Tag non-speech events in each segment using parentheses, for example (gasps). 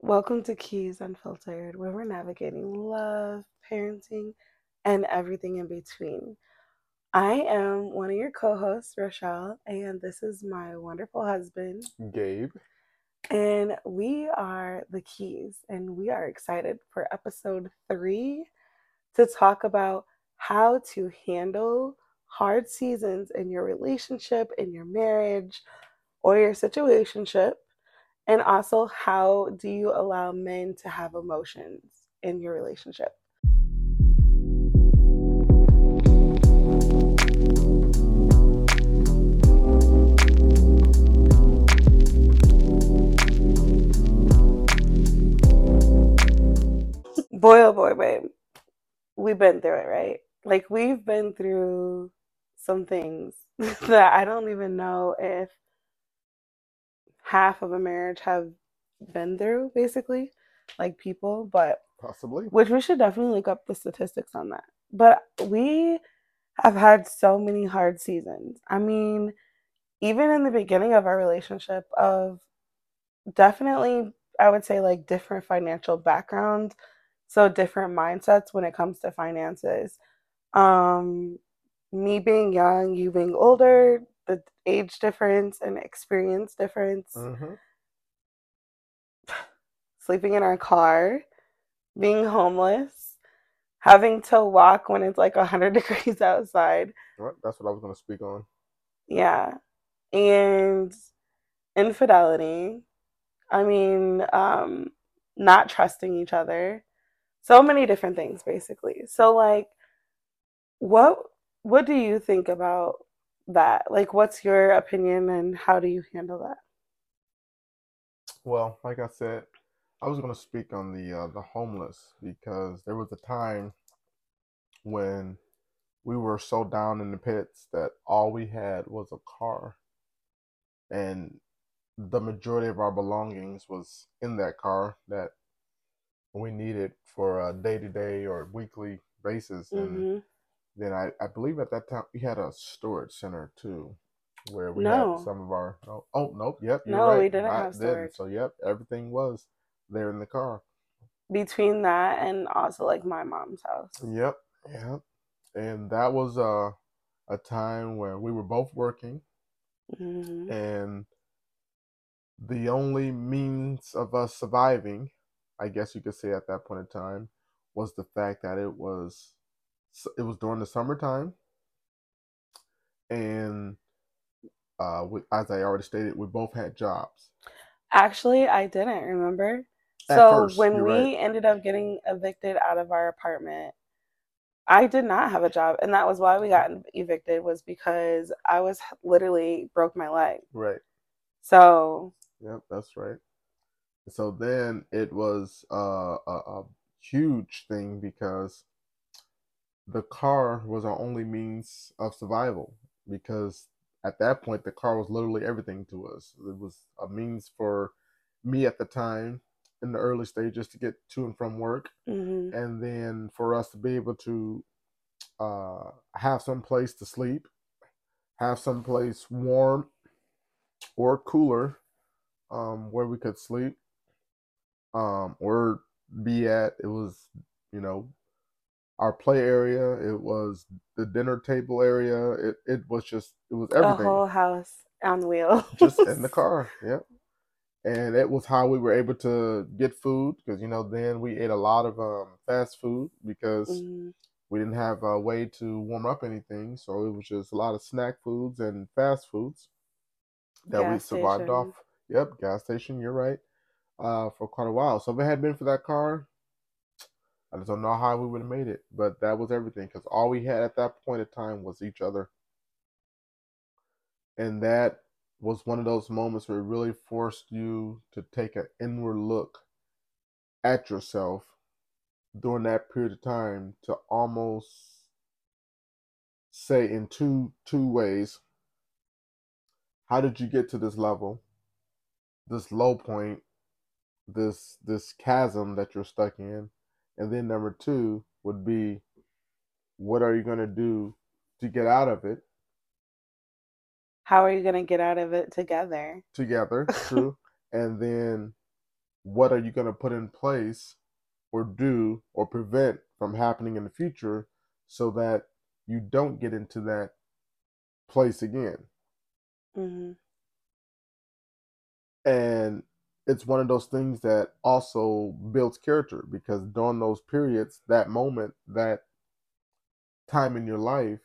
Welcome to Keys Unfiltered, where we're navigating love, parenting, and everything in between. I am one of your co hosts, Rochelle, and this is my wonderful husband, Gabe. And we are the Keys, and we are excited for episode three to talk about how to handle hard seasons in your relationship, in your marriage, or your situationship and also, how do you allow men to have emotions in your relationship? boy, oh boy, babe, we've been through it, right? Like, we've been through some things (laughs) that I don't even know if half of a marriage have been through, basically, like people, but possibly, which we should definitely look up the statistics on that. But we have had so many hard seasons. I mean, even in the beginning of our relationship, of definitely, I would say, like different financial backgrounds, so different mindsets when it comes to finances. Um, me being young, you being older, the age difference and experience difference. Mm-hmm. (sighs) Sleeping in our car, being homeless, having to walk when it's like 100 (laughs) degrees outside. That's what I was going to speak on. Yeah. And infidelity. I mean, um, not trusting each other. So many different things, basically. So, like, what what do you think about that? Like, what's your opinion and how do you handle that? Well, like I said, I was going to speak on the uh, the homeless because there was a time when we were so down in the pits that all we had was a car, and the majority of our belongings was in that car that we needed for a day to day or weekly basis, and mm-hmm then I, I believe at that time we had a storage center too, where we no. had some of our. Oh, oh nope, yep, no, right. we didn't Not have storage. So yep, everything was there in the car. Between that and also like my mom's house. Yep, yep, and that was a a time where we were both working, mm-hmm. and the only means of us surviving, I guess you could say at that point in time, was the fact that it was it was during the summertime, and uh, we, as I already stated, we both had jobs. Actually, I didn't remember. At so first, when we right. ended up getting evicted out of our apartment, I did not have a job, and that was why we got evicted. Was because I was literally broke my leg. Right. So. Yep, that's right. So then it was uh, a, a huge thing because the car was our only means of survival because at that point the car was literally everything to us. It was a means for me at the time in the early stages to get to and from work, mm-hmm. and then for us to be able to uh, have some place to sleep, have some place warm or cooler um, where we could sleep um, or be at. It was you know our play area. It was the dinner table area. It it was just it was everything. A whole house on wheels. just in the (laughs) car. Yep. And it was how we were able to get food because you know then we ate a lot of um, fast food because mm. we didn't have a way to warm up anything, so it was just a lot of snack foods and fast foods that gas we survived station. off. Yep, gas station. You're right. Uh, for quite a while. So if it had been for that car, I just don't know how we would have made it, but that was everything because all we had at that point in time was each other. And that was one of those moments where it really forced you to take an inward look at yourself during that period of time to almost say in two two ways how did you get to this level this low point this this chasm that you're stuck in and then number two would be, what are you going to do to get out of it? How are you going to get out of it together? Together, (laughs) true. and then what are you going to put in place or do or prevent from happening in the future so that you don't get into that place again. Mm-hmm. And it's one of those things that also builds character because during those periods, that moment, that time in your life,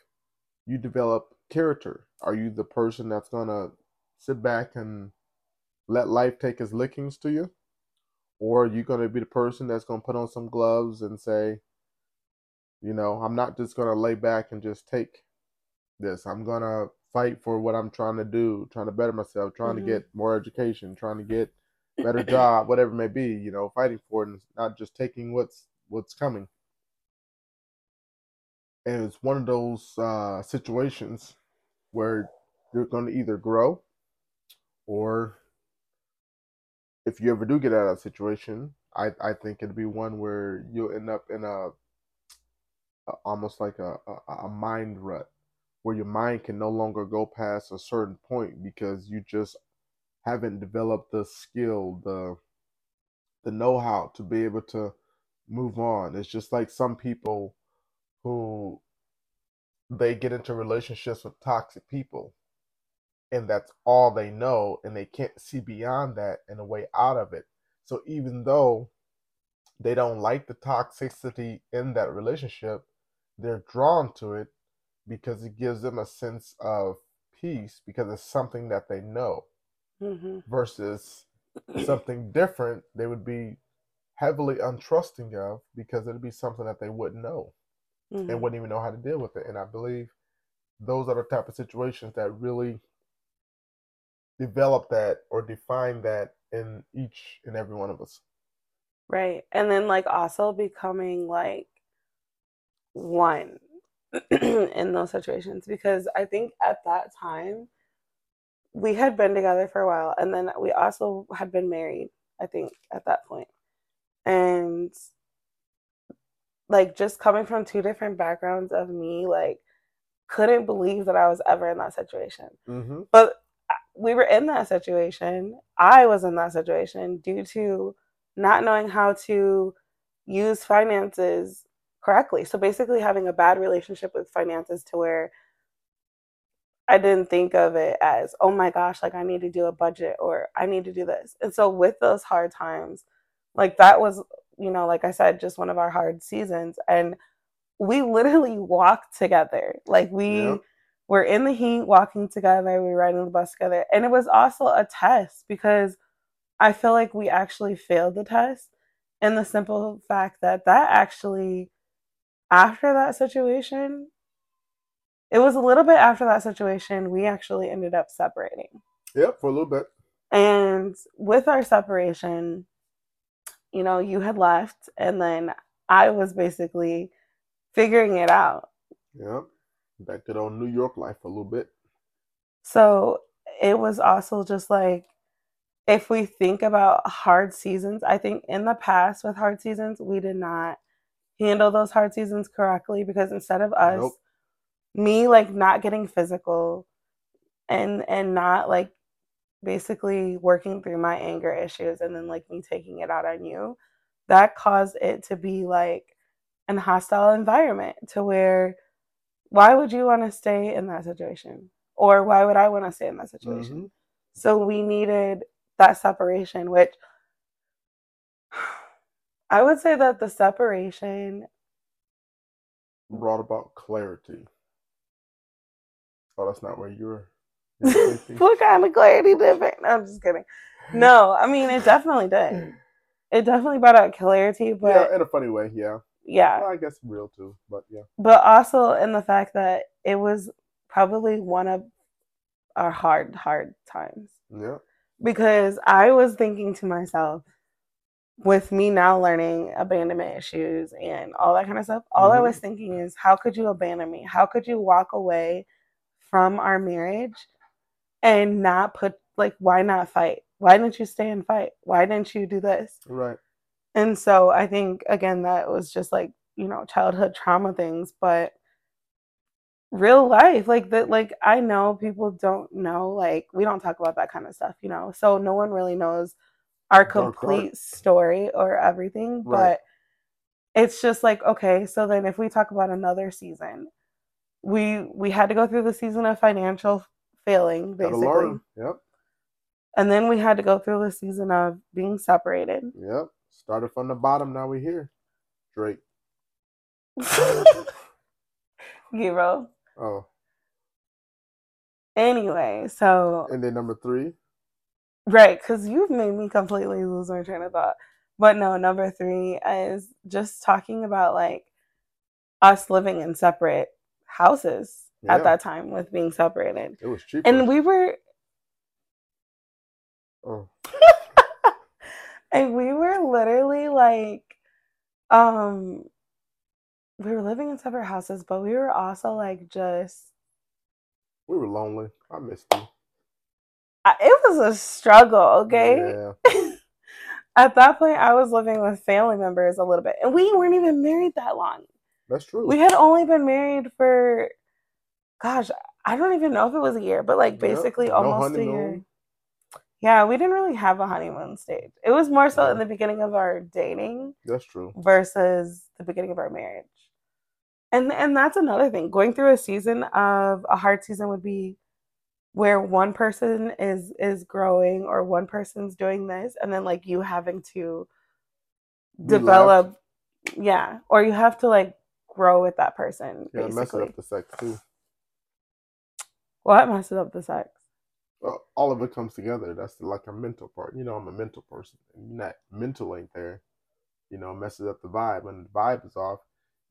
you develop character. Are you the person that's going to sit back and let life take its lickings to you? Or are you going to be the person that's going to put on some gloves and say, you know, I'm not just going to lay back and just take this. I'm going to fight for what I'm trying to do, trying to better myself, trying mm-hmm. to get more education, trying to get better job, whatever it may be, you know, fighting for it and not just taking what's what's coming. And it's one of those uh, situations where you're going to either grow or if you ever do get out of that situation, I, I think it'd be one where you'll end up in a, a almost like a, a, a mind rut where your mind can no longer go past a certain point because you just haven't developed the skill, the the know-how to be able to move on. It's just like some people who they get into relationships with toxic people and that's all they know and they can't see beyond that and a way out of it so even though they don't like the toxicity in that relationship they're drawn to it because it gives them a sense of peace because it's something that they know mm-hmm. versus (clears throat) something different they would be heavily untrusting of because it'd be something that they wouldn't know mm-hmm. and wouldn't even know how to deal with it and i believe those are the type of situations that really develop that or define that in each and every one of us. Right. And then like also becoming like one (clears throat) in those situations because I think at that time we had been together for a while and then we also had been married, I think, at that. And like just coming from two different backgrounds of me, like couldn't believe that I was ever in that situation. Mm-hmm. But we were in that situation. I was in that situation due to not knowing how to use finances correctly. So basically, having a bad relationship with finances to where I didn't think of it as, oh my gosh, like I need to do a budget or I need to do this. And so, with those hard times, like that was, you know, like I said, just one of our hard seasons. And we literally (laughs) walked together. Like we, yep we're in the heat walking together, we're riding the bus together. And it was also a test because I feel like we actually failed the test. And the simple fact that that actually, after that situation, it was a little bit after that situation, we actually ended up separating. Yep, for a little bit. And with our separation, you know, you had left, and then I was basically figuring it out. Yep back to the New York life a little bit. So it was also just like if we think about hard seasons, I think in the past with hard seasons, we did not handle those hard seasons correctly because instead of us nope. Me like not getting physical and and not like basically working through my anger issues and then like me taking it out on you, that caused it to be like an hostile environment to where why would you want to stay in that situation? Or why would I want to stay in that situation? Mm-hmm. So we needed that separation, which (sighs) I would say that the separation brought about clarity. Oh, that's not where you were. what kind of clarity did it? No, I'm just kidding. No, I mean it definitely did. It definitely brought out clarity, but yeah, in a funny way, yeah yeah well, i guess real too but yeah but also in the fact that it was probably one of our hard hard times yeah because i was thinking to myself with me now learning abandonment issues and all that kind of stuff all mm-hmm. i was thinking is how could you abandon me how could you walk away from our marriage and not put like why not fight? Why didn't you stay and fight? Why didn't you do this? Right. And so I think again that was just like, you know, childhood trauma things, but real life like that like I know people don't know like we don't talk about that kind of stuff, you know. So no one really knows our complete story or everything, Right. but it's just like okay, so then if we talk about another season, we we had to go through the season of financial failing basically. Yep. And then we had to go through the season of being separated. Yep. Started from the bottom. Now we're here. Drake. (laughs) Giro. Oh, Anyway, so and then number three. right, because you've made me completely lose my train of thought. But no, number three is just talking about like us living in separate houses Yeah. at that time with being separated. It was cheaper. And we were oh, (laughs) and we were literally like um we were living in separate houses, but we were also like just we were lonely. I missed you. I, it was a struggle, okay? Yeah. (laughs) At that point I was living with family members a little bit. And we weren't even married that long. That's true. We had only been married for gosh, I don't even know if it was a year, but like basically No almost a year. Yeah, we didn't really have a honeymoon stage. It was more so Yeah. in the beginning of our dating That's true. versus the beginning of our marriage. And and that's another thing. Going through a season of a hard season would be where one person is is growing or one person's doing this and then like you having to develop yeah, or you have to like grow with that person Yeah, messing basically. up the sex too. What messes up the sex? Well, all of it comes together. That's like a mental part. You know, I'm a mental person, and that mental ain't there. You know, messes up the vibe. When the vibe is off,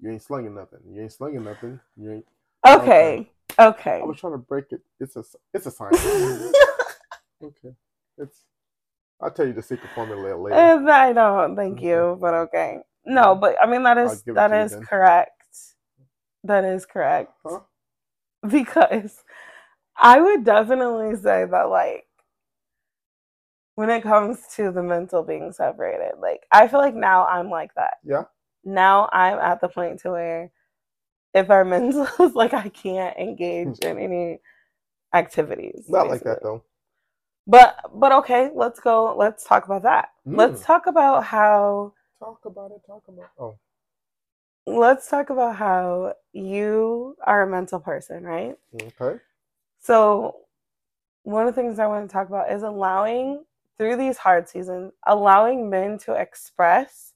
you ain't slinging nothing. You ain't slinging nothing. You ain't. Okay. Okay. I was trying to break it. It's a. It's a science. (laughs) okay. It's. I'll tell you the secret formula later. Uh, I don't thank you, but okay. No, but I mean that is that is correct. That is correct. Huh? Because I would definitely say that like when it comes to the mental being separated, like I feel like now I'm like that. Yeah. Now I'm at the point to where if our (laughs) mental is like I can't engage in any activities. Not like that though. But but okay, let's go let's talk about that. Let's Mm. talk about how Talk about it. Talk about. Oh, let's talk about how you are a mental person, right? okay. So, one of the things I want to talk about is allowing, through these hard seasons, allowing men to express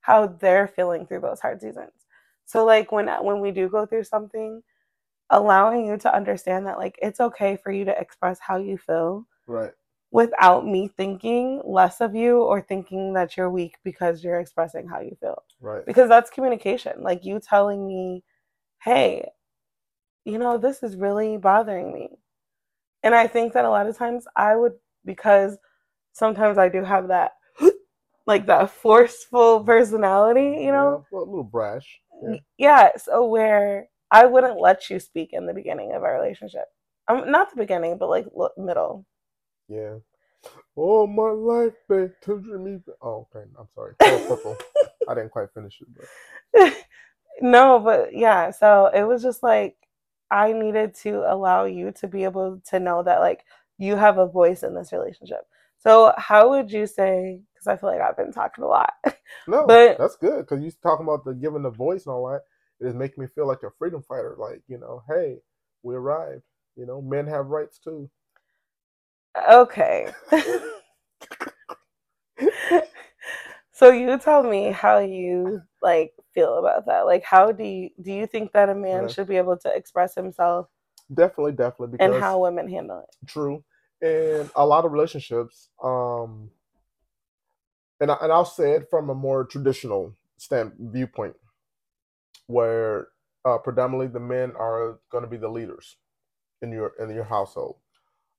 how they're feeling through those hard seasons. So, like when when we do go through something, allowing you to understand that like it's okay for you to express how you feel Right. Without me thinking less of you or thinking that you're weak because you're expressing how you feel Right. because that's communication. Like you telling me, hey, you know, this is really bothering me. And I think that a lot of times I would, because sometimes I do have that, (gasps) like that forceful personality, you know? Yeah, a little brash. Yeah. Yeah. So where I wouldn't let you speak in the beginning of our relationship. Um, not the beginning, but like middle. Yeah. All my life they tempted me. Oh, okay. I'm sorry. Purple. (laughs) I didn't quite finish it, but (laughs) no, but yeah, so it was just like I needed to allow you to be able to know that like you have a voice in this relationship. So how would you say because I feel like I've been talking a lot. (laughs) no, But- that's good because you're talking about the giving the voice and all that. It is making me feel like a freedom fighter. Like you know, hey, we arrived. You know, men have rights too. Okay. so you tell me how you like feel about that. Like how do you do you think that a man Yeah. should be able to express himself Definitely, definitely. Because and how women handle it? True. and a lot of relationships, um, and I, and I'll say it from a more traditional stand viewpoint, where uh, predominantly the men are going to be the leaders in your in your household.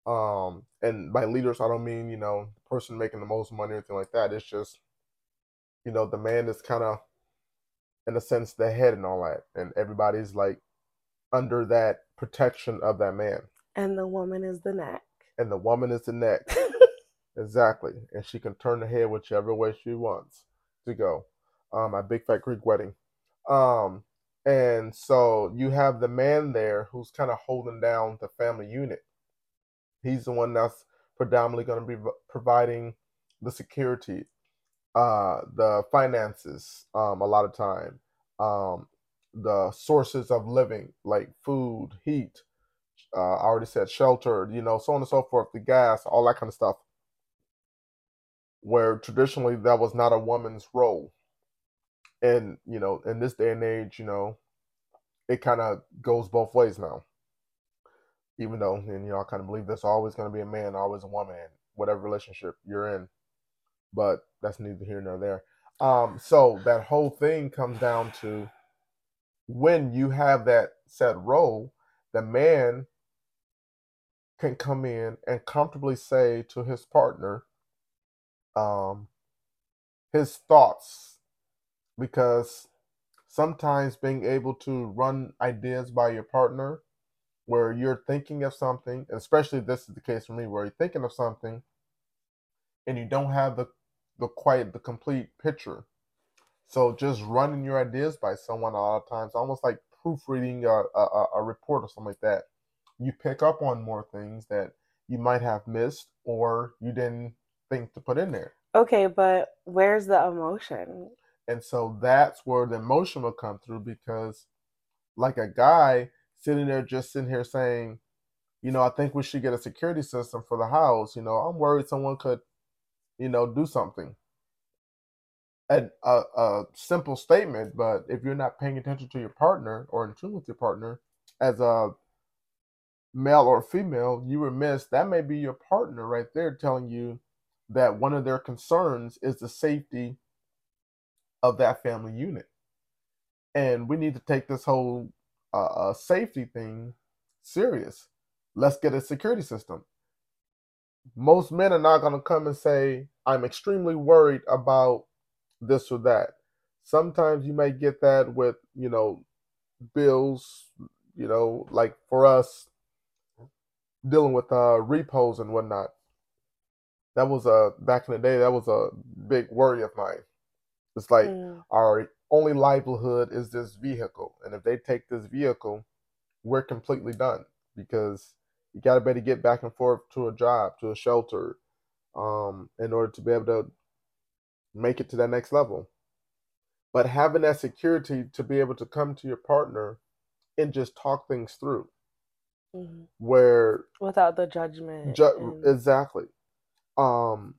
Um, and by leaders, I don't mean you know the person making the most money or anything like that. It's just you know the man is kind of in a sense the head and all that, and everybody's like under that protection of that man And the woman is the neck. and the woman is the neck. (laughs) exactly. And she can turn the head whichever way she wants to go. Um, a big fat Greek wedding. Um, and so you have the man there who's kind of holding down the family unit. He's the one that's predominantly going to be providing the security, uh, the finances, um, a lot of time, um, the sources of living, like food, heat, uh, I already said shelter, you know, so on and so forth, the gas, all that kind of stuff. Where traditionally that was not a woman's role. And, you know, in this day and age, you know, it kind of goes both ways now. Even though, and you know, I kind of believe there's always going to be a man, always a woman, whatever relationship you're in. But that's neither here nor there. Um, so that whole thing comes down to when you have that set role, the man can come in and comfortably say to his partner um, his thoughts because sometimes being able to run ideas by your partner where you're thinking of something especially this is the case for me where you're thinking of something and you don't have the the quite the complete picture so just running your ideas by someone a lot of times almost like proofreading a, a, a report or something like that you pick up on more things that you might have missed or you didn't think to put in there. Okay, but where's the emotion? And so that's where the emotion will come through because, like a guy sitting there just sitting here saying, you know, I think we should get a security system for the house. You know, I'm worried someone could, you know, do something. A, a, a simple statement, but if you're not paying attention to your partner or in tune with your partner, as a male or female, you were missed, that may be your partner right there telling you that one of their concerns is the safety of that family unit. And we need to take this whole uh, uh, safety thing serious. Let's get a security system. Most men are not going to come and say, I'm extremely worried about this or that. Sometimes you may get that with, you know, bills, you know, like for us, dealing with uh, repos and whatnot. That was a uh, back in the day. That was a big worry of mine. It's like mm. our only livelihood is this vehicle, and if they take this vehicle, we're completely done because you got to better get back and forth to a job, to a shelter, um, in order to be able to make it to that next level. But having that security to be able to come to your partner and just talk things through mm-hmm. where without the judgment ju- and... exactly um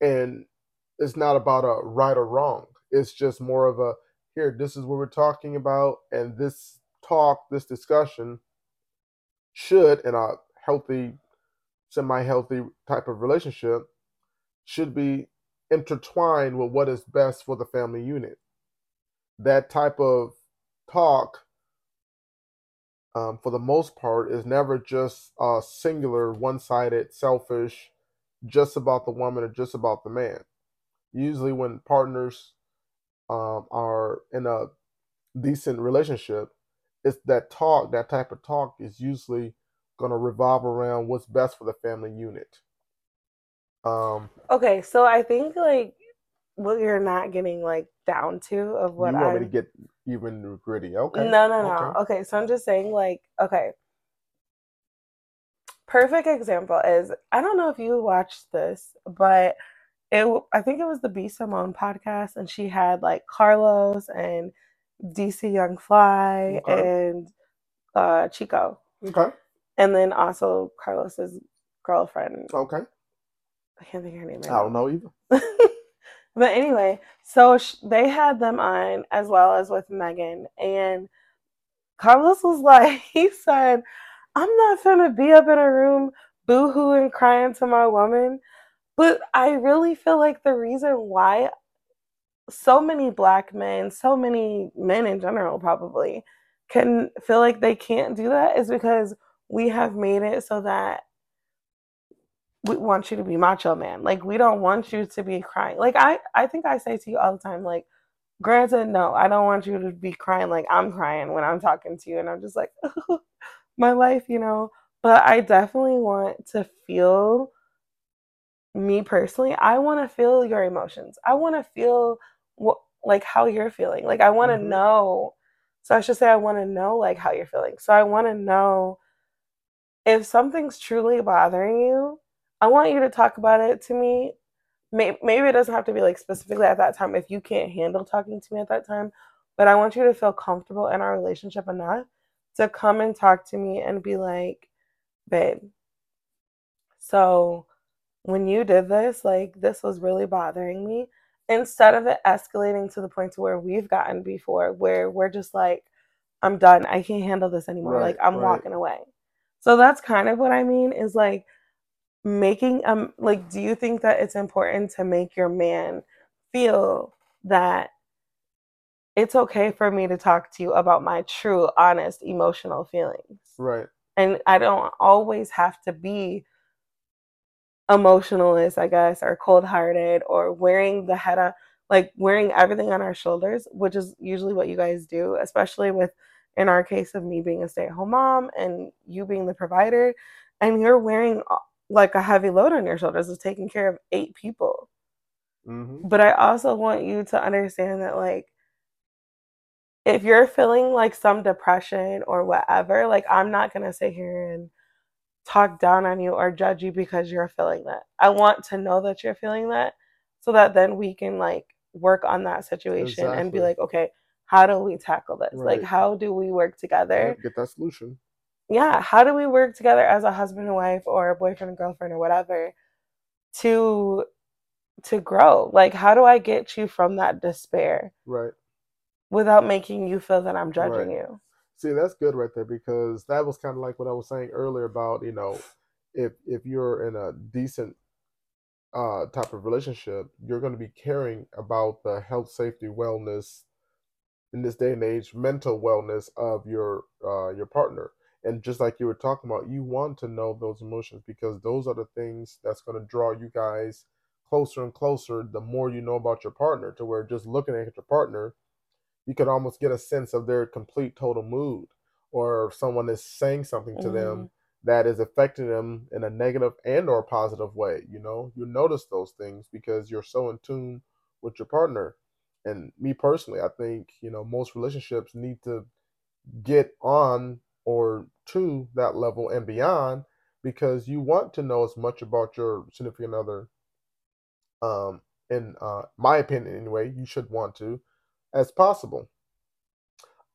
and it's not about a right or wrong it's just more of a here this is what we're talking about and this talk this discussion should in a healthy semi-healthy type of relationship should be intertwined with what is best for the family unit that type of talk um, for the most part, is never just a singular, one sided, selfish, just about the woman or just about the man. Usually, when partners um, are in a decent relationship, it's that talk, that type of talk is usually going to revolve around what's best for the family unit. Um, okay, so I think like what you're not getting like down to of what you want I'm... me to get even gritty. Okay. No, no, no. Okay. okay, so I'm just saying, like, okay. Perfect example is I don't know if you watched this, but it I think it was the B Simone podcast, and she had like Carlos and DC Young Fly okay. and uh, Chico. Okay. And then also Carlos's girlfriend. Okay. I can't think of her name. Right I don't know either. (laughs) But anyway, so sh- they had them on as well as with Megan, and Carlos was (laughs) like, he said, "I'm not gonna be up in a room boohooing, and crying to my woman." But I really feel like the reason why so many black men, so many men in general, probably can feel like they can't do that is because we have made it so that we want you to be macho man. Like we don't want you to be crying. Like I I think I say to you all the time like granted no, I don't want you to be crying like I'm crying when I'm talking to you and I'm just like (laughs) my life, you know. But I definitely want to feel me personally, I want to feel your emotions. I want to feel what like how you're feeling. Like I want to mm-hmm. know. So I should say I want to know like how you're feeling. So I want to know if something's truly bothering you I want you to talk about it to me may- maybe it doesn't have to be like specifically at that time if you can't handle talking to me at that time, but I want you to feel comfortable in our relationship enough to come and talk to me and be like, babe, so when you did this, like this was really bothering me. Instead of it escalating to the point to where we've gotten before, where we're just like, I'm done. I can't handle this anymore. Right, like I'm right. walking away. So that's kind of what I mean is like making um like do you think that it's important to make your man feel that it's okay for me to talk to you about my true honest emotional feelings Right. and i don't always have to be emotionalist i guess or cold-hearted or wearing the head up like wearing everything on our shoulders which is usually what you guys do especially with in our case of me being a stay-at-home mom and you being the provider and you're wearing uh, like a heavy load on your shoulders of taking care of eight people Mm-hmm. but I also want you to understand that, like, if you're feeling like some depression or whatever, like, I'm not going to sit here and talk down on you or judge you because you're feeling that. I want to know that you're feeling that so that then we can, like, work on that situation and be like, okay, how do we tackle this? Like, how do we work together? Get that solution. yeah, how do we work together as a husband and wife or a boyfriend and girlfriend or whatever to to grow? Like how do I get you from that despair Right. without making you feel that I'm judging Right. you? See, that's good right there because that was kind of like what I was saying earlier about you know, if if you're in a decent uh type of relationship, you're going to be caring about the health, safety, wellness in this day and age, mental wellness of your uh your partner. And just like you were talking about, you want to know those emotions because those are the things that's going to draw you guys closer and closer the more you know about your partner to where just looking at your partner you could almost get a sense of their complete total mood or someone is saying something to them that is affecting them in a negative and or positive way you know? You notice those things because you're so in tune with your partner. And me personally i think you know most relationships need to get on or to that level and beyond because you want to know as much about your significant other um in uh my opinion anyway you should want to as possible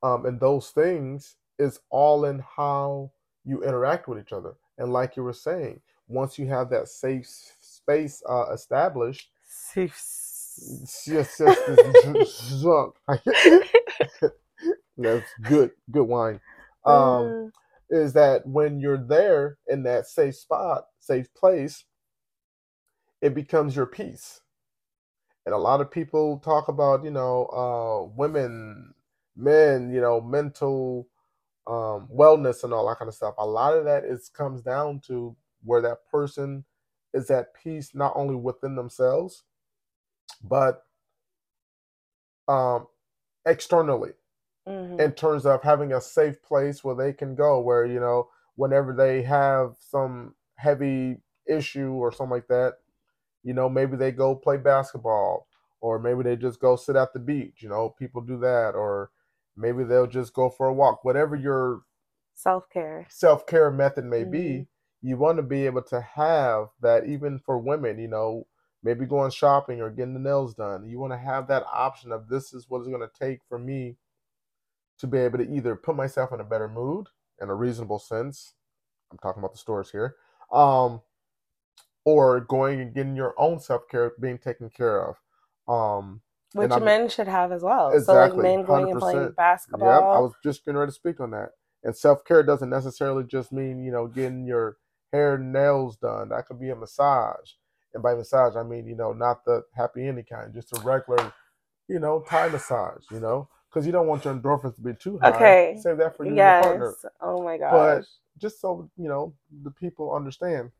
um, and those things is all in how you interact with each other. And like you were saying, once you have that safe space uh, established, safe. just this (laughs) drunk. (laughs) That's good, good wine. Um, is that when you're there in that safe spot, safe place, it becomes your peace. And a lot of people talk about, you know, uh, women, men, you know, mental um, wellness and all that kind of stuff. A lot of that is comes down to where that person is at peace not only within themselves, but um, externally Mhm. in terms of having a safe place where they can go where you know whenever they have some heavy issue or something like that you know maybe they go play basketball or maybe they just go sit at the beach you know people do that. Or maybe they'll just go for a walk whatever your Self care. self-care method may be you want to be able to have that even for women you know maybe going shopping or getting the nails done. You want to have that option of this is what it's going to take for me to be able to either put myself in a better mood in a reasonable sense i'm talking about the stores here um or going and getting your own self-care being taken care of um Which men should have as well. So like Exactly, men going and playing 100%. basketball. Yep, I was just getting ready to speak on that. And self care doesn't necessarily just mean, you know, getting your hair and nails done. That could be a massage. And by massage, I mean, you know, not the happy any kind, just a regular, you know, Thai massage, you know, because you don't want your endorphins to be too high. Okay. Save that for you and your partner. yes. Oh my gosh. But just so, you know, the people understand,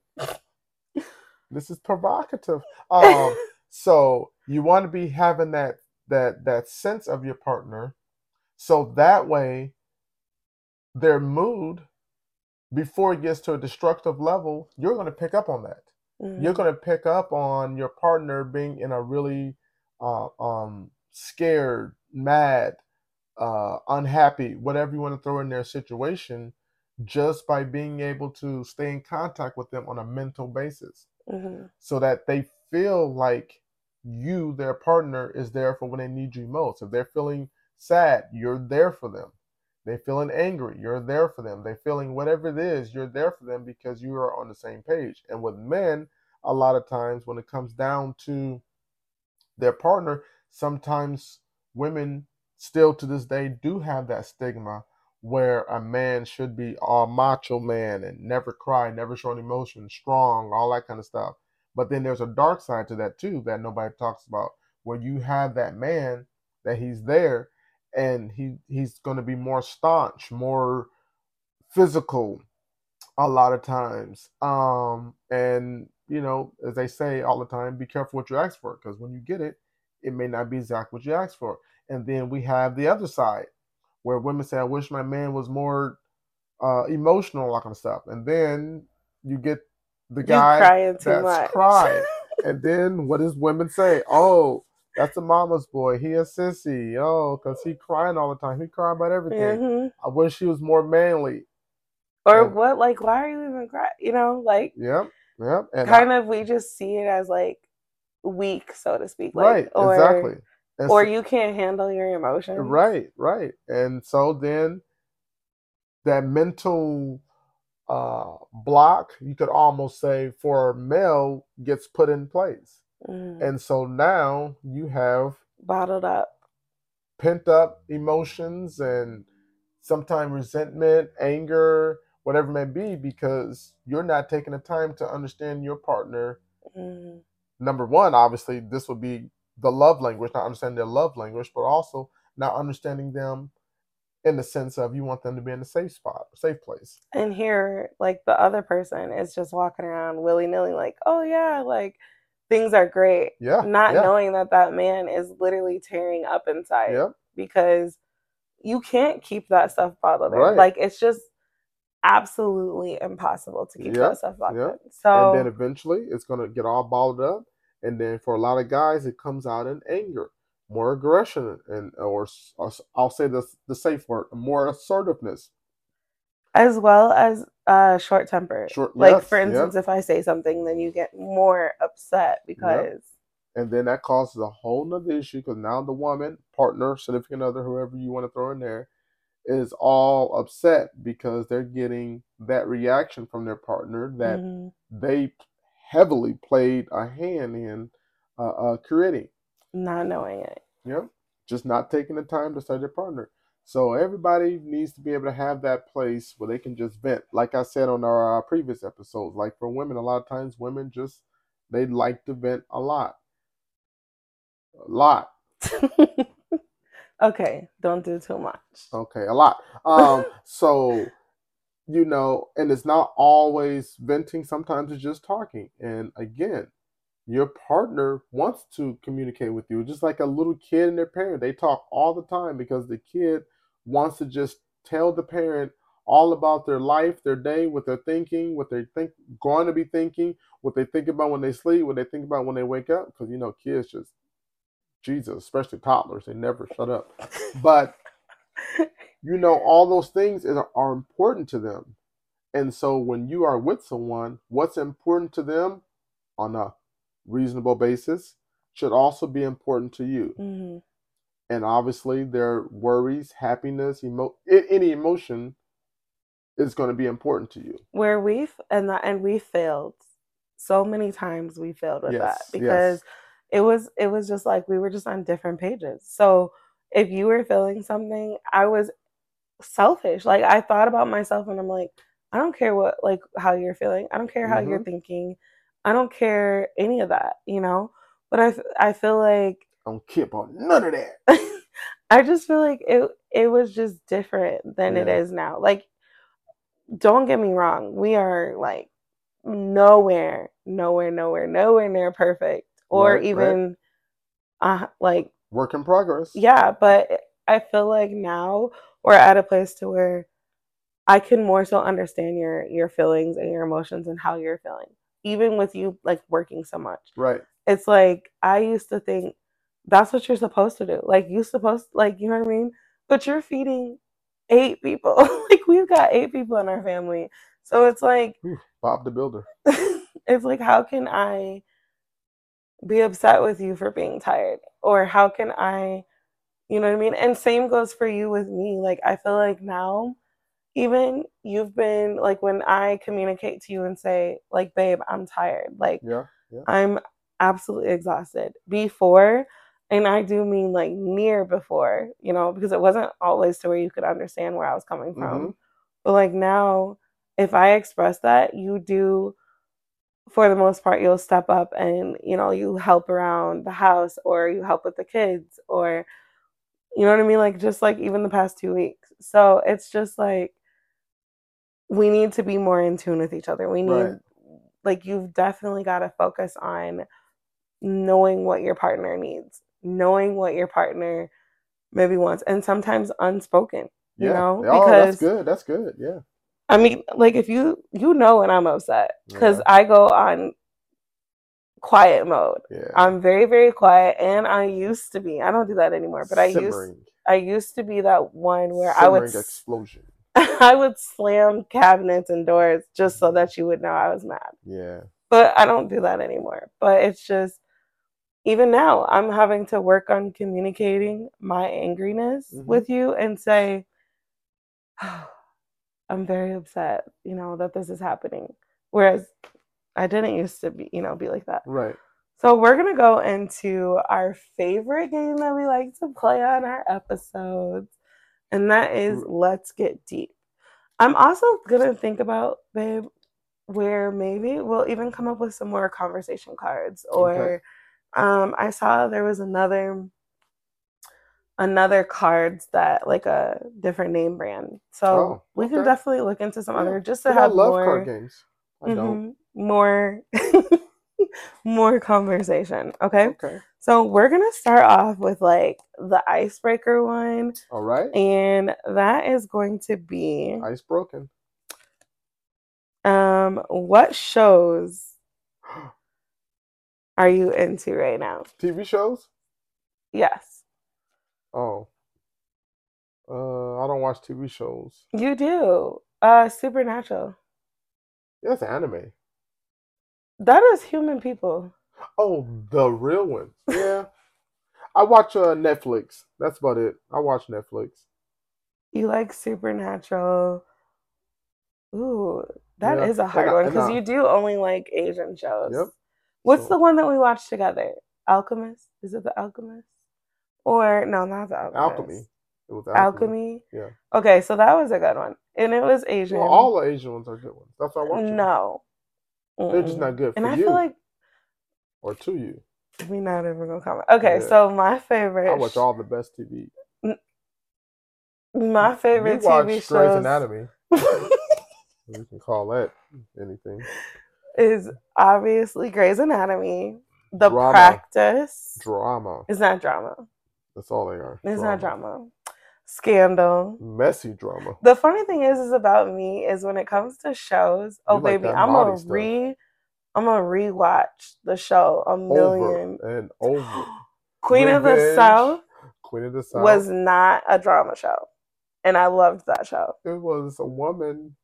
this is provocative. Um, (laughs) so you want to be having that that that sense of your partner so that way their mood before it gets to a destructive level you're going to pick up on that Mhm. you're going to pick up on your partner being in a really uh, um, scared mad uh, unhappy whatever you want to throw in their situation just by being able to stay in contact with them on a mental basis Mhm. so that they feel like you, their partner, is there for when they need you most. If they're feeling sad, you're there for them. They're feeling angry, you're there for them. They're feeling whatever it is, you're there for them because you are on the same page. And with men, a lot of times when it comes down to their partner, sometimes women still to this day do have that stigma where a man should be a macho man and never cry, never show emotion, strong, all that kind of stuff. But then there's a dark side to that too that nobody talks about, where you have that man that he's there and he he's going to be more staunch, more physical a lot of times. Um and you know, as they say all the time, be careful what you ask for because when you get it, it may not be exactly what you asked for. And then we have the other side where women say, I wish my man was more uh, emotional, all that kind of stuff. And then you get the guy crying that's crying. (laughs) and then what does women say? Oh, that's a mama's boy. He a sissy. Oh, because he crying all the time. He crying about everything. Mm-hmm. I wish he was more manly. Or and, what? Like, why are you even crying? You know, like. Yep. Yep. And kind I, of, we just see it as like weak, so to speak. Like, right. Or, exactly. And or so, you can't handle your emotions. Right. Right. And so then that mental uh, block, you could almost say, for a male gets put in place. Mm. And so now you have bottled up, pent up emotions and sometimes resentment, anger, whatever it may be, because you're not taking the time to understand your partner. Mm. Number one, obviously, this would be the love language, not understanding their love language, but also not understanding them in the sense of you want them to be in a safe spot, safe place. And here, like the other person is just walking around willy nilly, like, oh yeah, like things are great. Yeah. Not yeah. knowing that that man is literally tearing up inside. Yep. Because you can't keep that stuff bottled in. Right. Like it's just absolutely impossible to keep yep. that stuff bottled in. So and then eventually it's gonna get all bottled up, and then for a lot of guys it comes out in anger more aggression and or, or I'll say the the safe word, more assertiveness, as well as uh, short temper. Short, like yes, for instance, if I say something, then you get more upset because. Yep. And then that causes a whole nother issue because now the woman, partner, significant other, whoever you want to throw in there, is all upset because they're getting that reaction from their partner that mm-hmm. they heavily played a hand in uh, uh, creating. Not knowing it. Yep. Just not taking the time to study their partner. So everybody needs to be able to have that place where they can just vent. Like I said on our, our previous episodes, like for women, a lot of times women just they like to vent a lot. A lot. (laughs) okay, don't do too much. Okay, a lot. Um, (laughs) so you know, and it's not always venting. Sometimes it's just talking. And again, your partner wants to communicate with you just like a little kid and their parent they talk all the time because the kid wants to just tell the parent all about their life their day what they're thinking what they're think going to be thinking what they think about when they sleep what they think about when they wake up because you know kids just jesus especially toddlers they never shut up (laughs) but you know all those things are, are important to them and so when you are with someone what's important to them on a reasonable basis should also be important to you. Mm-hmm. And obviously, their worries, happiness, emo- any emotion is going to be important to you. Where we've and that and we failed so many times. We failed with yes, that because yes. it was it was just like we were just on different pages. So if you were feeling something, I was selfish. Like I thought about myself, and I'm like, I don't care what like how you're feeling. I don't care how mm-hmm. you're thinking. I don't care any of that, you know. But I, I feel like I don't care about none of that. (laughs) I just feel like it it was just different than yeah. it is now. Like, don't get me wrong, we are like nowhere, nowhere, nowhere, nowhere near perfect, or right, even right. uh like work in progress. Yeah, but I feel like now we're at a place to where I can more so understand your your feelings and your emotions and how you're feeling even with you like working so much. Right. It's like I used to think that's what you're supposed to do. Like you supposed like you know what I mean? But you're feeding eight people. (laughs) like we've got eight people in our family. So it's like Ooh, Bob the Builder. (laughs) it's like how can I be upset with you for being tired? Or how can I, you know what I mean? And same goes for you with me. Like, I feel like now, even you've been like, when I communicate to you and say, like, babe, I'm tired, like, Yeah. Yeah. I'm absolutely exhausted. Before, and I do mean like near before, you know, because it wasn't always to where you could understand where I was coming from. Mhm. But like now, if I express that, you do, for the most part, you'll step up and, you know, you help around the house or you help with the kids or, you know what I mean? Like, just like even the past two weeks. So it's just like, we need to be more in tune with each other. We need, Right. like, you've definitely got to focus on knowing what your partner needs, knowing what your partner maybe wants, and sometimes unspoken, you Yeah. know? oh, that's good. That's good. Yeah. I mean, like if you you know when I'm upset because Yeah. I go on quiet mode. Yeah. I'm very very quiet, and I used to be. I don't do that anymore, but I used I used to be that one where I would explosion. (laughs) I would slam cabinets and doors just so that you would know I was mad. Yeah. But I don't do that anymore. But it's just even now I'm having to work on communicating my angriness Mhm. with you and say (sighs) I'm very upset, you know, that this is happening. Whereas I didn't used to be, you know, be like that. Right. So we're gonna go into our favorite game that we like to play on our episodes, and that is. Let's Get Deep. I'm also gonna think about, babe, where maybe we'll even come up with some more conversation cards. Or Okay. um, I saw there was another another cards that like a different name brand. So Oh, we can definitely look into some Yeah, other just to 'Cause I have love more card games. I don't. More (laughs) more conversation. Okay. Okay. So we're gonna start off with like the icebreaker one, All right. and that is going to be Ice broken. um what shows (gasps) are you into right now? TV shows? Yes, Oh. Uh, I don't watch TV shows. you do. Uh Supernatural. That's anime. That is human people. Oh, the real ones. Yeah. I watch uh, Netflix. That's about it. I watch Netflix. You like Supernatural. Ooh, that is Yeah, a hard I- one because you do only like Asian shows. Yep. What's So- the one that we watched together? Alchemist? Is it the Alchemist? Or no, not the Alchemist. Alchemy. It was alchemy. Alchemy. Yeah. Okay, so that was a good one, and it was Asian. Well, all the Asian ones are good ones. That's why I watch them. No, They're just um, not good for you, And I you feel like or to you. we not even gonna comment. Okay, Yeah. so my favorite, I watch all the best TV. my favorite you watch TV Grey's shows Anatomy. (laughs) You can call that anything. is obviously Grey's Anatomy. The Drama. Practice Drama. is not drama. That's all they are. It's not drama. Scandal. Messy drama. The funny thing is, is about me is when it comes to shows. Oh You baby, that I'm a stuff. re, I'm gonna rewatch the show a million. Over and over. (gasps) Queen of the Revenge, South Queen of the South. was not a drama show, and I loved that show. it was a woman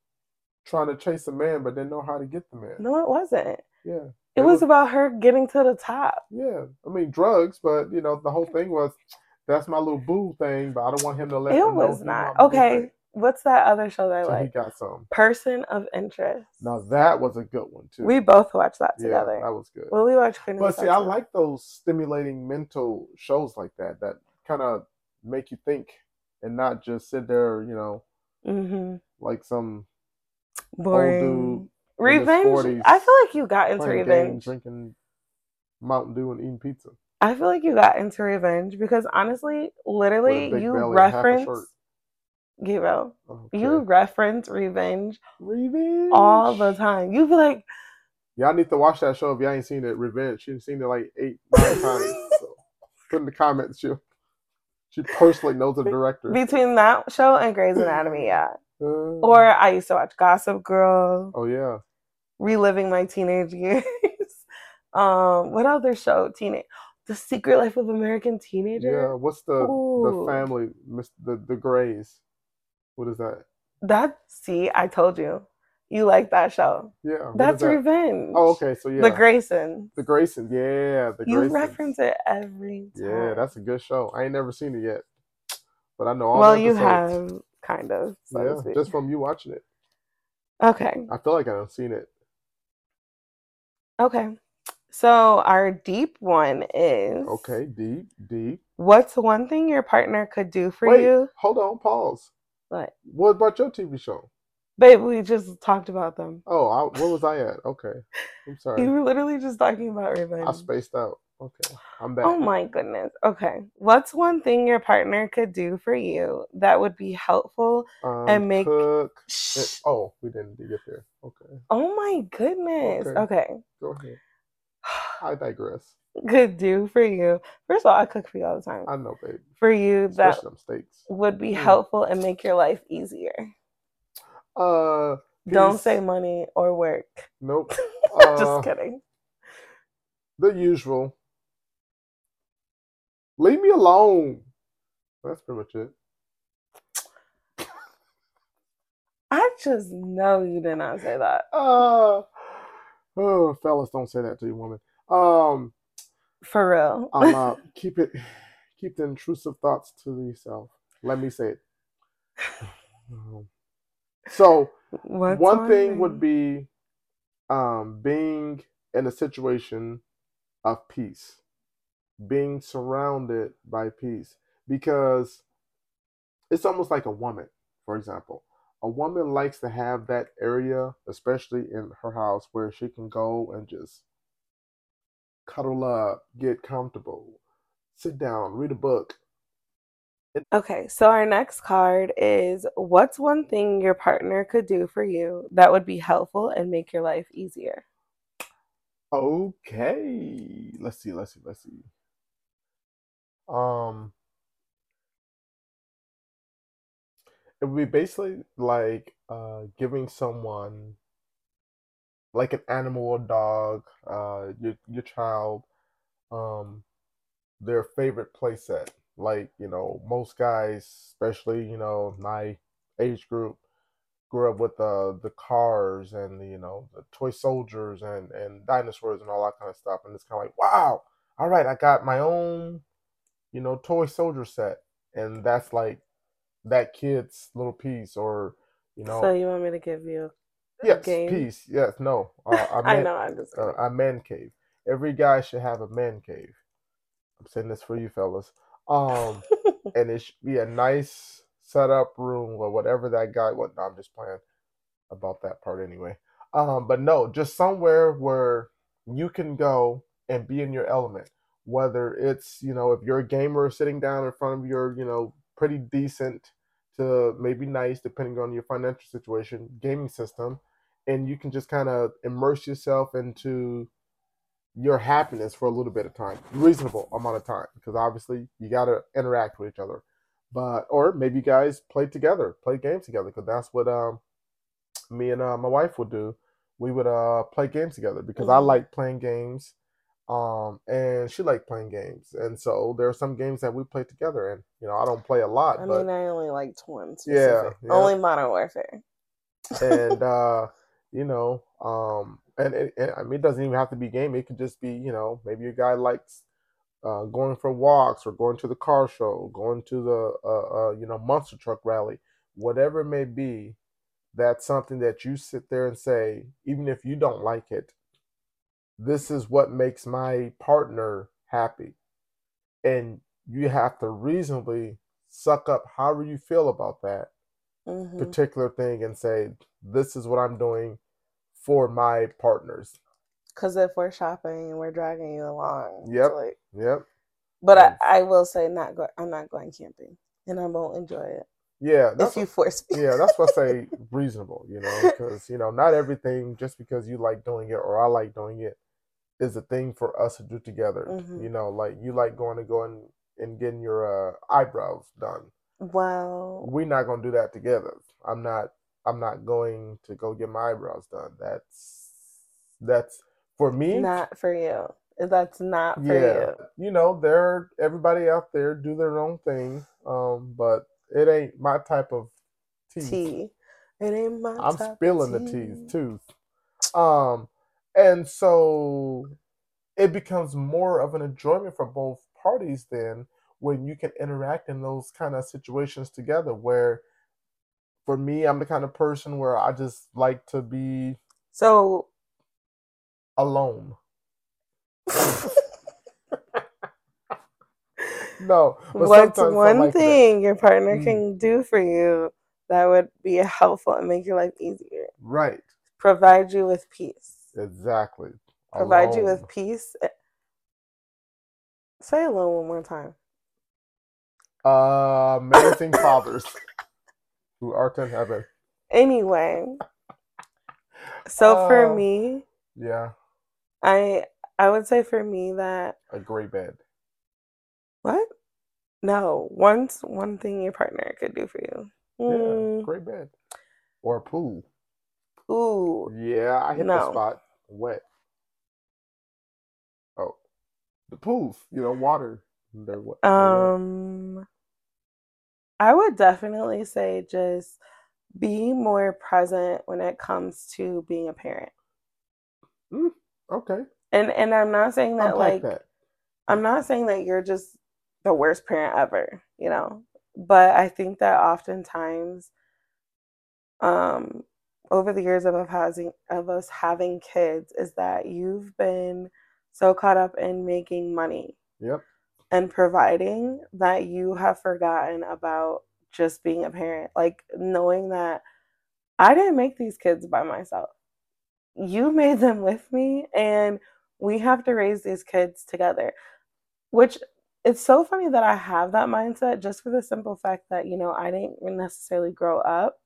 trying to chase a man but didn't know how to get the man. No, it wasn't. Yeah. It was about her getting to the top. Yeah. I mean drugs, but you know, the whole thing was that's my little boo thing, but I don't want him to let It was not okay. What's that other show that I So he got some. Person of Interest. Now that was a good one too. We both watched that yeah, together. that was good. Well, we watched Queen But see, I like those stimulating mental shows like that that kind of make you think and not just sit there, you know, hmm like some Boring. dude in his Revenge. 40s I feel like you got into playing games, Revenge. drinking Mountain Dew and eating pizza. I feel like you got into Revenge because honestly, literally, you belly and half a reference. Gabriel. Okay. You reference Revenge Revenge all the time. You be like, Y'all need to watch that show if y'all ain't seen it. Revenge. She's seen it like eight, nine times. So (laughs) put in the comments. She she personally knows the director. between that show and Grey's Anatomy, yeah. Uh, Or I used to watch Gossip Girl, oh yeah, reliving my teenage (laughs) years. um, what other show? Teenage, The Secret Life of American Teenager. yeah. What's the Ooh. the family? The the Grays. What is that? That see, I told you. You like that show? Yeah. That's that? revenge. Oh, okay. So yeah, The Graysons. The Graysons. Yeah, the You Graysons. reference it every time. Yeah, that's a good show. I ain't never seen it yet, but I know all. well, you have kind of. So Yeah, just from you watching it, okay. I feel like I've seen it. Okay. So our deep one is Okay, deep, deep. What's one thing your partner could do for Wait, you? hold on, pause. What? What about your TV show? Babe, we just talked about them. Oh, I, where was I at? Okay, I'm (laughs) sorry. You were literally just talking about revenge. I spaced out. Okay, I'm back. Oh my goodness. Okay. What's one thing your partner could do for you that would be helpful? Um, and make- cook. it- Shh. oh, we didn't get there. Okay, Oh my goodness. Okay. Okay. go ahead. I digress. Could do for you. First of all, I cook for you all the time. I know, babe. For you that Especially them steaks. would be Mm. helpful and make your life easier. Uh, Don't say money or work. Nope. (laughs) Uh, just kidding. the usual. Leave me alone. That's pretty much it. I just know you did not say that. Uh, oh, fellas, don't say that to your woman. Um, For real. I'm uh, (laughs) keep it, keep the intrusive thoughts to yourself. Let me say it. Um, (laughs) So What's one thing would be, um, being in a situation of peace, being surrounded by peace, because it's almost like a woman, for example. A woman likes to have that area, especially in her house, where she can go and just cuddle up, get comfortable, sit down, read a book. Okay, so our next card is what's one thing your partner could do for you that would be helpful and make your life easier? Okay, let's see, let's see, let's see. Um, it would be basically like uh giving someone like an animal or dog, uh your your child, um their favorite playset. Like, you know, most guys, especially, you know, my age group, grew up with the the cars and the, you know, the toy soldiers and and dinosaurs and all that kind of stuff. And it's kind of like, wow, all right, I got my own, you know, toy soldier set, and that's like that kid's little piece, or you know, So you want me to give you yes, game? piece, yes, no, uh, (laughs) I I meant know, I'm just uh, man cave. Every guy should have a man cave. I'm saying this for you fellas. Um, (laughs) and it should be a nice setup room or whatever that guy. What? No, I'm just playing about that part anyway. Um, but no, just somewhere where you can go and be in your element. Whether it's you know if you're a gamer sitting down in front of your you know pretty decent to maybe nice depending on your financial situation gaming system, and you can just kind of immerse yourself into your happiness for a little bit of time, reasonable amount of time, because obviously you got to interact with each other. But or maybe you guys play together, play games together, because that's what um me and uh, my wife would do. We would uh play games together because I Mhm. like playing games, um, and she liked playing games, and so there are some games that we play together, and you know I don't play a lot, I but mean, I only like one. Yeah, yeah. Only Modern Warfare. and (laughs) uh you know um and, it, and mean it doesn't even have to be game it could just be you know maybe a guy likes uh going for walks or going to the car show going to the uh, uh you know monster truck rally. Whatever it may be that's something that you sit there and say even if you don't like it this is what makes my partner happy. And you have to reasonably suck up however you feel about that hmm particular thing and say this is what i'm doing for my partners Because if we're shopping and we're dragging you along, Yep. like- yep but. I, I will say, not go. I'm not going camping, and I won't enjoy it yeah that's if you what, force me. yeah that's what i say (laughs) reasonable you know because you know not everything just because you like doing it or i like doing it is a thing for us to do together Mhm. you know like you like going to go and, and getting your uh, eyebrows done Well, we're not to do that together i'm not i'm not going to go get my eyebrows done that's that's for me not for you. That's not for yeah you. you know there everybody out there do their own thing um but it ain't my type of tea, Tea. It ain't my I'm type of spilling the tea. too. Um, and so it becomes more of an enjoyment for both parties then when you can interact in those kind of situations together where for me i'm the kind of person where i just like to be So alone (laughs) no what's one like that. thing your partner Mm. can do for you that would be helpful and make your life easier? right Provide you with peace. exactly Provide you with peace. Say alone one more time. Uh amazing fathers. Who art in heaven. Anyway, so for Uh, me, yeah. I I would say for me that a great bed. What? No, once one thing your partner could do for you. yeah Mm, great bed. Or a pool. Ooh, Yeah, I hit the spot wet. Oh, the pools, you know, water. They're wet. Um, I would definitely say just be more present when it comes to being a parent. okay, And and I'm not saying that unpack like that. I'm not saying that you're just the worst parent ever, you know. But I think that oftentimes um over the years of us having of us having kids is that you've been so caught up in making money Yep. And providing that you have forgotten about just being a parent. Like knowing that I didn't make these kids by myself. You made them with me, and we have to raise these kids together. Which it's so funny that I have that mindset just for the simple fact that, you know, I didn't necessarily grow up.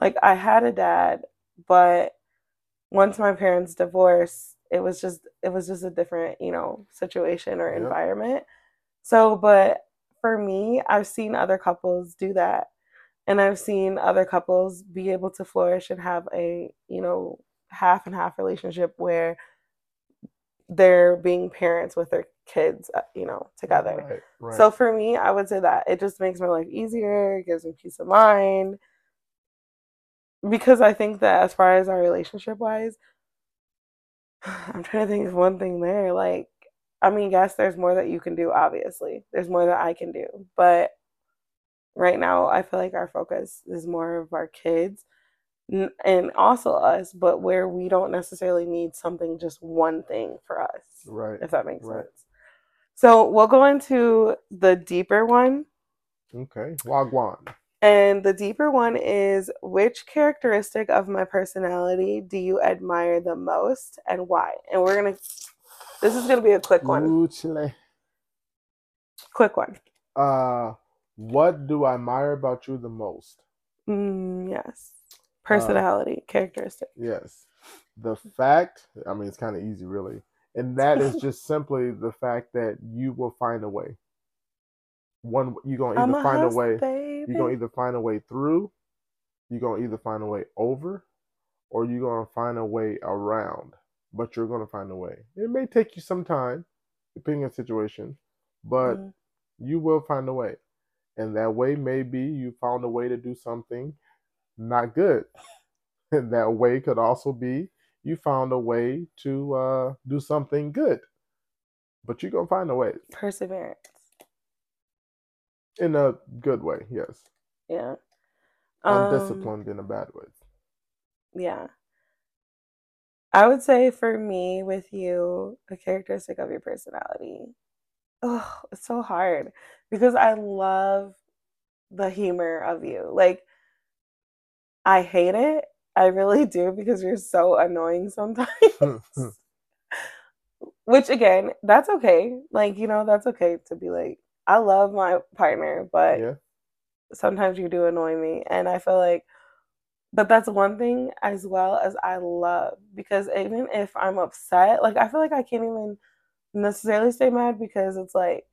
Like I had a dad, but once my parents divorced, it was just it was just a different, you know, situation or Yep. So, but for me, I've seen other couples do that. And I've seen other couples be able to flourish and have a, you know, half and half relationship where they're being parents with their kids, uh, you know, together. Right. Right. So for me, I would say that it just makes my life easier, it gives me peace of mind. Because I think that as far as our relationship wise, (sighs) I'm trying to think of one thing there. Like, I mean, yes, there's more that you can do, obviously. There's more that I can do. But right now, I feel like our focus is more of our kids and also us, but where we don't necessarily need something, just one thing for us, right. if that makes Right. sense. So we'll go into the deeper one. Okay. Wagwan. And the deeper one is which characteristic of my personality do you admire the most and why? And we're going to, this is going to be a quick one. Ooh, chile. Quick one. Uh, what do I admire about you the most? Mm, yes. Personality, characteristic. Yes. The fact, I mean, it's kind of easy, really. And that is just (laughs) simply the fact that you will find a way. One, you're going to either a find a way, baby. you're going to either find a way through, you're going to either find a way over, or you're going to find a way around. But you're going to find a way. It may take you some time, depending on the situation, but Mm, you will find a way. And that way may be you found a way to do something not good. (laughs) And that way could also be you found a way to uh, do something good. But you're going to find a way perseverance. in a good way, yes. Yeah. Um, Undisciplined in a bad way. Yeah. I would say for me, with you, a characteristic of your personality. Oh, it's so hard because I love the humor of you. Like, I hate it. I really (laughs) do because you're so annoying sometimes. (laughs) Which, again, that's okay. Like, you know, that's okay to be like, I love my partner, but yeah. sometimes you do annoy me and i feel like but that's one thing as well as i love because even if i'm upset like i feel like i can't even necessarily stay mad because it's like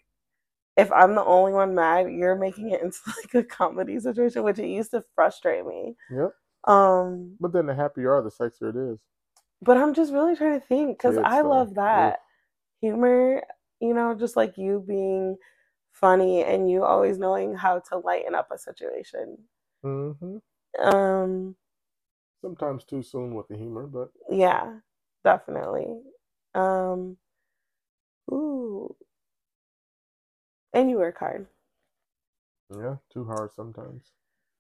if i'm the only one mad you're making it into (laughs) like a comedy situation which it used to frustrate me Yep. um But then the happier you are, the sexier it is. but i'm just really trying to think because Kids, i love that humor you know just like you being funny and you always knowing how to lighten up a situation Mm-hmm. Um, Sometimes too soon with the humor, but yeah, definitely. Um, ooh, and you work hard. yeah, too hard sometimes.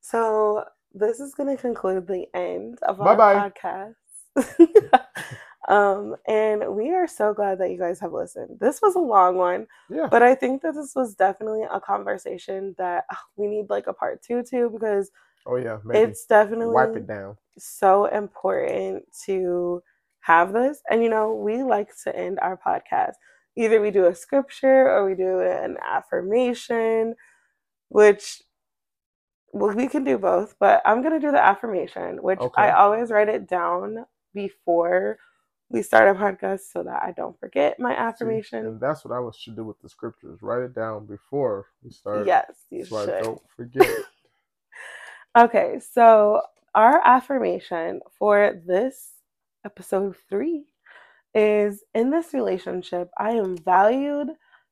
So this is going to conclude the end of our bye. podcast. (laughs) um, and we are so glad that you guys have listened. This was a long one, Yeah. but I think that this was definitely a conversation that we need like a part two to because Oh yeah, maybe it's definitely wipe it down. so important to have this. And you know, we like to end our podcast. Either we do a scripture or we do an affirmation, which well, we can do both, but I'm gonna do the affirmation, which Okay. I always write it down before we start a podcast so that I don't forget my See, affirmation. and that's what I was should do with the scriptures. Write it down before we start. yes, you so I don't forget. (laughs) Okay, so our affirmation for this episode three is in this relationship, I am valued,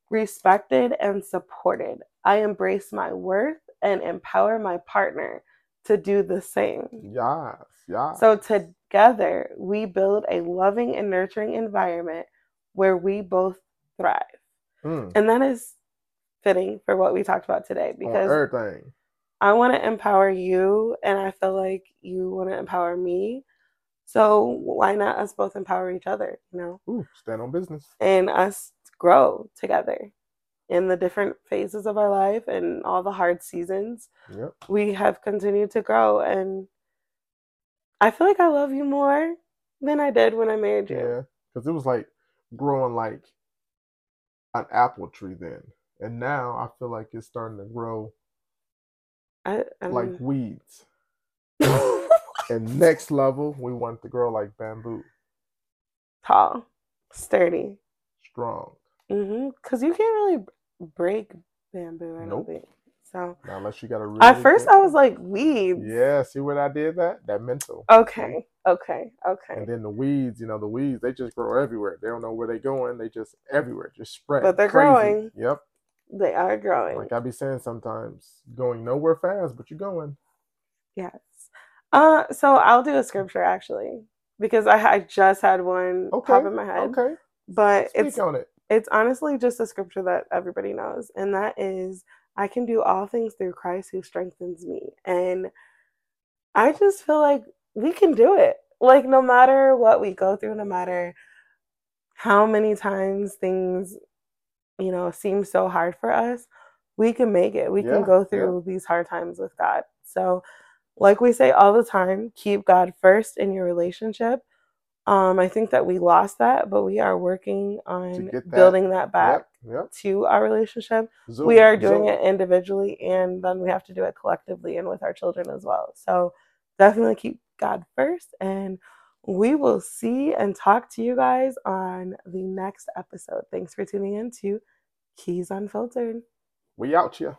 respected, and supported. I embrace my worth and empower my partner to do the same. Yes, yes. So, together, we build a loving and nurturing environment where we both thrive. Mm, And that is fitting for what we talked about today on because everything. I want to empower you, and I feel like you want to empower me. So why not us both empower each other, you know, Ooh, stand on business. and us grow together in the different phases of our life and all the hard seasons. Yep. We have continued to grow, and I feel like I love you more than I did when I married you. Yeah, because it was like growing like an apple tree then, and now I feel like it's starting to grow I, I like weeds. (laughs) And next level, we want the girl like bamboo, tall, sturdy. strong. hmm Because you can't really break bamboo. I don't Nope. think so. Now, unless you got a really At first, good- I was like weeds. yeah. See what I did? That that mental. Okay. Okay. Okay. And then the weeds, you know, the weeds they just grow everywhere. They don't know where they're going. They just everywhere, just spread. But they're crazy. growing. Yep. They are growing. Like I be saying sometimes, going nowhere fast, but you're going. yes. Uh, so I'll do a scripture actually because I, I just had one Okay. pop in my head, Okay. but Speak it's on it. it's honestly just a scripture that everybody knows, and that is, "I can do all things through Christ who strengthens me." And I just feel like we can do it. Like no matter what we go through, no matter how many times things, you know, seem so hard for us, we can make it. We Yeah, can go yeah. through these hard times with God. So, like we say all the time, keep God first in your relationship. Um, I think that we lost that, but we are working on that- building that back Yep. Yep. to our relationship. Zoom, we are doing zoom. it individually, and then we have to do it collectively and with our children as well. So definitely keep God first, and we will see and talk to you guys on the next episode. Thanks for tuning in to Keys Unfiltered. We out here.